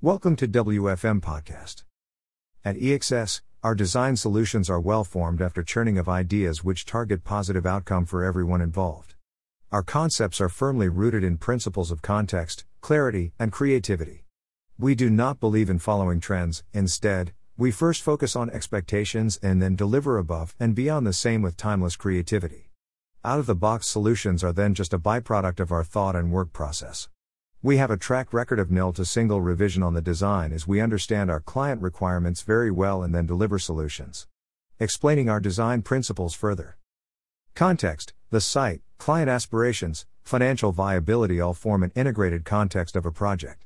Welcome to WFM Podcast. At EXS, our design solutions are well formed after churning of ideas which target positive outcome for everyone involved. Our concepts are firmly rooted in principles of context, clarity, and creativity. We do not believe in following trends, instead, we first focus on expectations and then deliver above and beyond the same with timeless creativity. Out of the box solutions are then just a byproduct of our thought and work process. We have a track record of nil to single revision on the design as we understand our client requirements very well and then deliver solutions. Explaining our design principles further. Context, the site, client aspirations, financial viability all form an integrated context of a project.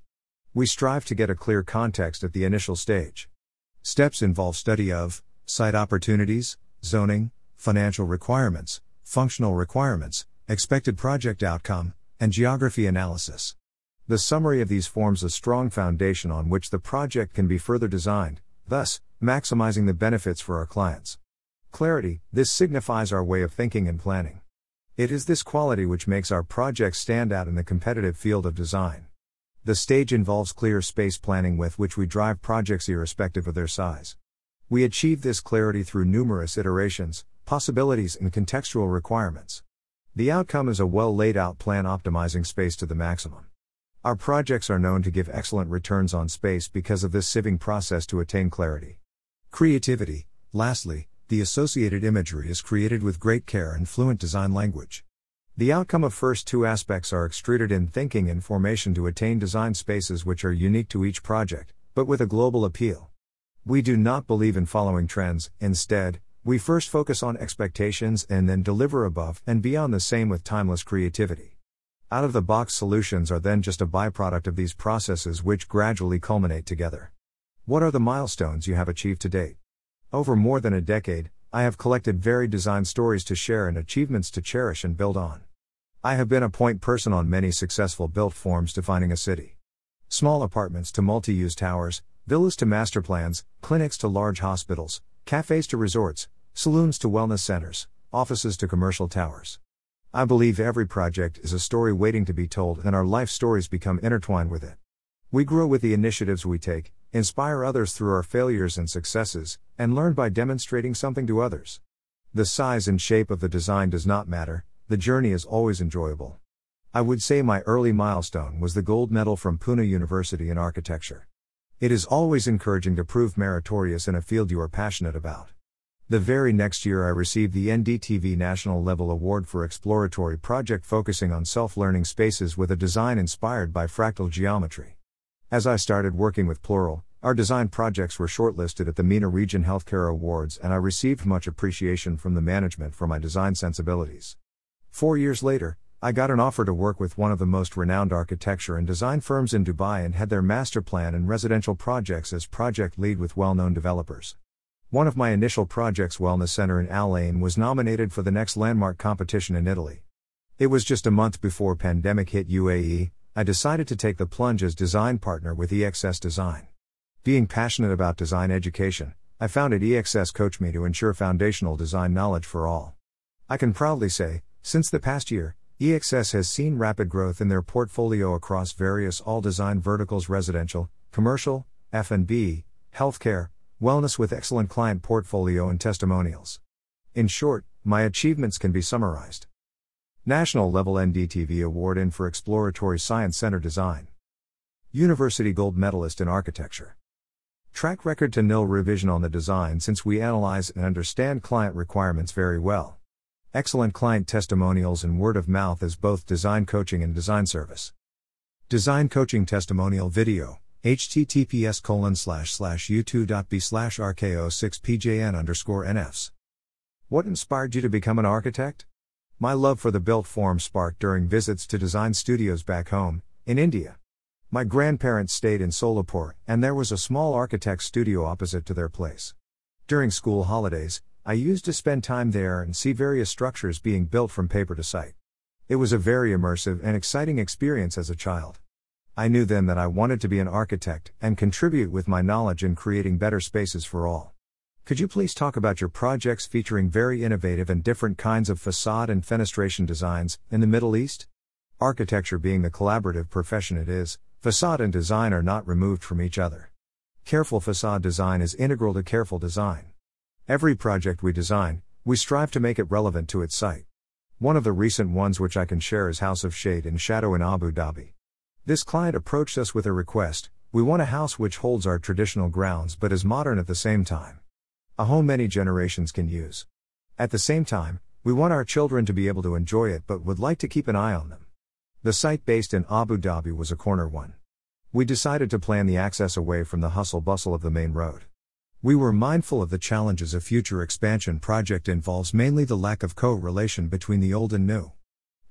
We strive to get a clear context at the initial stage. Steps involve study of site opportunities, zoning, financial requirements, functional requirements, expected project outcome, and geography analysis. The summary of these forms a strong foundation on which the project can be further designed, thus, maximizing the benefits for our clients. Clarity this signifies our way of thinking and planning. It is this quality which makes our projects stand out in the competitive field of design. The stage involves clear space planning with which we drive projects irrespective of their size. We achieve this clarity through numerous iterations, possibilities, and contextual requirements. The outcome is a well laid out plan optimizing space to the maximum. Our projects are known to give excellent returns on space because of this sieving process to attain clarity. Creativity, lastly, the associated imagery is created with great care and fluent design language. The outcome of first two aspects are extruded in thinking and formation to attain design spaces which are unique to each project, but with a global appeal. We do not believe in following trends, instead, we first focus on expectations and then deliver above and beyond the same with timeless creativity. Out of the box solutions are then just a byproduct of these processes which gradually culminate together. What are the milestones you have achieved to date? Over more than a decade, I have collected varied design stories to share and achievements to cherish and build on. I have been a point person on many successful built forms defining a city. Small apartments to multi use towers, villas to master plans, clinics to large hospitals, cafes to resorts, saloons to wellness centers, offices to commercial towers. I believe every project is a story waiting to be told, and our life stories become intertwined with it. We grow with the initiatives we take, inspire others through our failures and successes, and learn by demonstrating something to others. The size and shape of the design does not matter, the journey is always enjoyable. I would say my early milestone was the gold medal from Pune University in architecture. It is always encouraging to prove meritorious in a field you are passionate about. The very next year, I received the NDTV National Level Award for Exploratory Project focusing on self learning spaces with a design inspired by fractal geometry. As I started working with Plural, our design projects were shortlisted at the MENA Region Healthcare Awards, and I received much appreciation from the management for my design sensibilities. Four years later, I got an offer to work with one of the most renowned architecture and design firms in Dubai and had their master plan and residential projects as project lead with well known developers. One of my initial projects, Wellness Center in Al Ain, was nominated for the next landmark competition in Italy. It was just a month before pandemic hit UAE, I decided to take the plunge as design partner with EXS Design. Being passionate about design education, I founded EXS Coach Me to ensure foundational design knowledge for all. I can proudly say, since the past year, EXS has seen rapid growth in their portfolio across various all design verticals residential, commercial, F&B, healthcare, Wellness with excellent client portfolio and testimonials. In short, my achievements can be summarized. National Level NDTV Award in for Exploratory Science Center Design. University Gold Medalist in Architecture. Track record to nil revision on the design since we analyze and understand client requirements very well. Excellent client testimonials and word of mouth as both design coaching and design service. Design coaching testimonial video https colon slash slash u2.b slash rko6pjn underscore nfs. What inspired you to become an architect? My love for the built form sparked during visits to design studios back home, in India. My grandparents stayed in Solapur, and there was a small architect studio opposite to their place. During school holidays, I used to spend time there and see various structures being built from paper to site. It was a very immersive and exciting experience as a child. I knew then that I wanted to be an architect and contribute with my knowledge in creating better spaces for all. Could you please talk about your projects featuring very innovative and different kinds of facade and fenestration designs in the Middle East? Architecture being the collaborative profession it is, Facade and design are not removed from each other. Careful facade design is integral to careful design. Every project we design, we strive to make it relevant to its site. One of the recent ones which I can share is House of Shade and Shadow in Abu Dhabi. This client approached us with a request we want a house which holds our traditional grounds but is modern at the same time. A home many generations can use. At the same time, we want our children to be able to enjoy it but would like to keep an eye on them. The site based in Abu Dhabi was a corner one. We decided to plan the access away from the hustle bustle of the main road. We were mindful of the challenges a future expansion project involves mainly the lack of co relation between the old and new.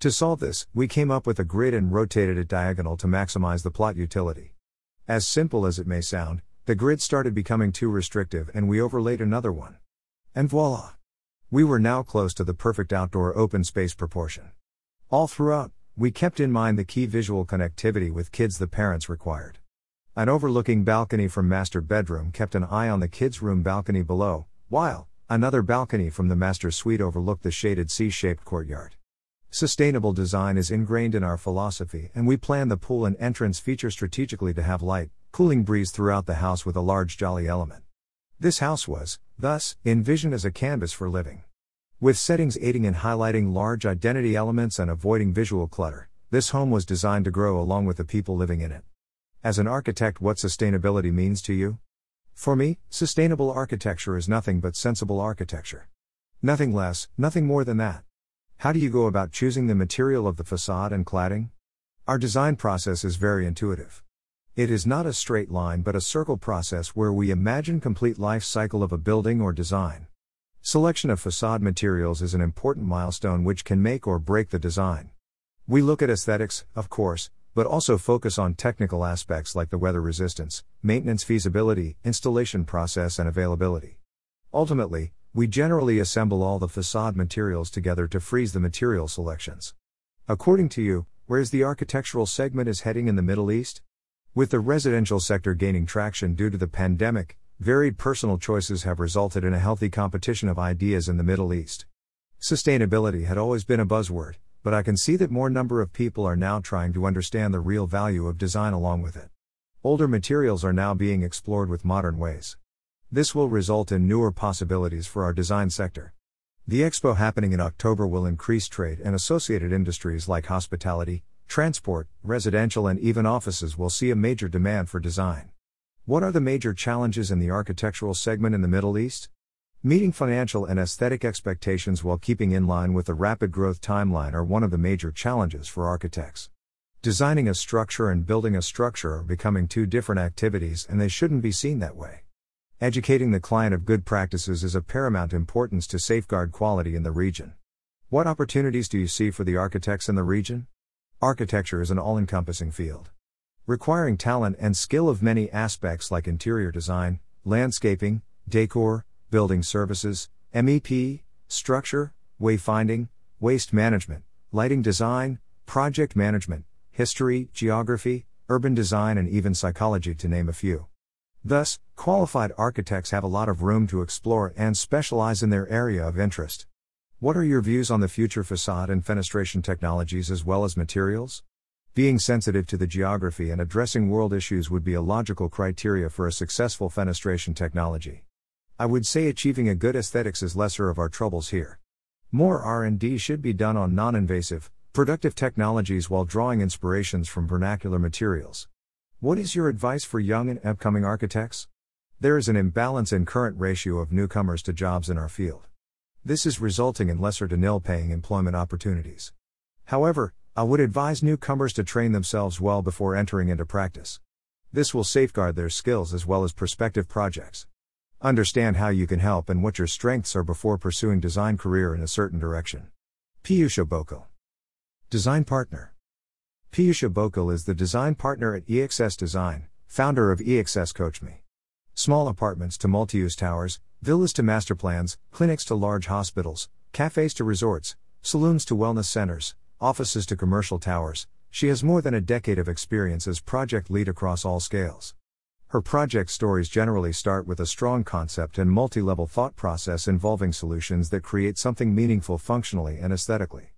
To solve this, we came up with a grid and rotated it diagonal to maximize the plot utility. As simple as it may sound, the grid started becoming too restrictive and we overlaid another one. And voila! We were now close to the perfect outdoor open space proportion. All throughout, we kept in mind the key visual connectivity with kids the parents required. An overlooking balcony from master bedroom kept an eye on the kids' room balcony below, while another balcony from the master suite overlooked the shaded C shaped courtyard. Sustainable design is ingrained in our philosophy, and we plan the pool and entrance feature strategically to have light, cooling breeze throughout the house with a large jolly element. This house was, thus, envisioned as a canvas for living. With settings aiding in highlighting large identity elements and avoiding visual clutter, this home was designed to grow along with the people living in it. As an architect, what sustainability means to you? For me, sustainable architecture is nothing but sensible architecture. Nothing less, nothing more than that. How do you go about choosing the material of the facade and cladding? Our design process is very intuitive. It is not a straight line but a circle process where we imagine complete life cycle of a building or design. Selection of facade materials is an important milestone which can make or break the design. We look at aesthetics, of course, but also focus on technical aspects like the weather resistance, maintenance feasibility, installation process, and availability. Ultimately, we generally assemble all the facade materials together to freeze the material selections. According to you, where's the architectural segment is heading in the Middle East? With the residential sector gaining traction due to the pandemic, varied personal choices have resulted in a healthy competition of ideas in the Middle East. Sustainability had always been a buzzword, but I can see that more number of people are now trying to understand the real value of design along with it. Older materials are now being explored with modern ways. This will result in newer possibilities for our design sector. The expo happening in October will increase trade and associated industries like hospitality, transport, residential, and even offices will see a major demand for design. What are the major challenges in the architectural segment in the Middle East? Meeting financial and aesthetic expectations while keeping in line with the rapid growth timeline are one of the major challenges for architects. Designing a structure and building a structure are becoming two different activities and they shouldn't be seen that way. Educating the client of good practices is of paramount importance to safeguard quality in the region. What opportunities do you see for the architects in the region? Architecture is an all encompassing field. Requiring talent and skill of many aspects like interior design, landscaping, decor, building services, MEP, structure, wayfinding, waste management, lighting design, project management, history, geography, urban design, and even psychology, to name a few. Thus, qualified architects have a lot of room to explore and specialize in their area of interest. What are your views on the future facade and fenestration technologies as well as materials? Being sensitive to the geography and addressing world issues would be a logical criteria for a successful fenestration technology. I would say achieving a good aesthetics is lesser of our troubles here. More R&D should be done on non-invasive, productive technologies while drawing inspirations from vernacular materials. What is your advice for young and upcoming architects? There is an imbalance in current ratio of newcomers to jobs in our field. This is resulting in lesser to nil paying employment opportunities. However, I would advise newcomers to train themselves well before entering into practice. This will safeguard their skills as well as prospective projects. Understand how you can help and what your strengths are before pursuing design career in a certain direction. Piyusha Bhokil. Design Partner. Piyusha Bhokil is the design partner at EXS Design, founder of EXS Coach Me. Small apartments to multi-use towers, villas to master plans, clinics to large hospitals, cafes to resorts, saloons to wellness centers, offices to commercial towers. She has more than a decade of experience as project lead across all scales. Her project stories generally start with a strong concept and multi level thought process involving solutions that create something meaningful functionally and aesthetically.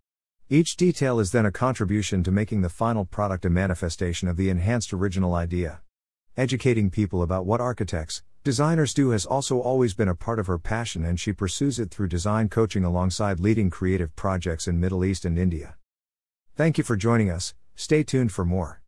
Each detail is then a contribution to making the final product a manifestation of the enhanced original idea. Educating people about what architects, designers do has also always been a part of her passion, and she pursues it through design coaching alongside leading creative projects in Middle East and India. Thank you for joining us, stay tuned for more.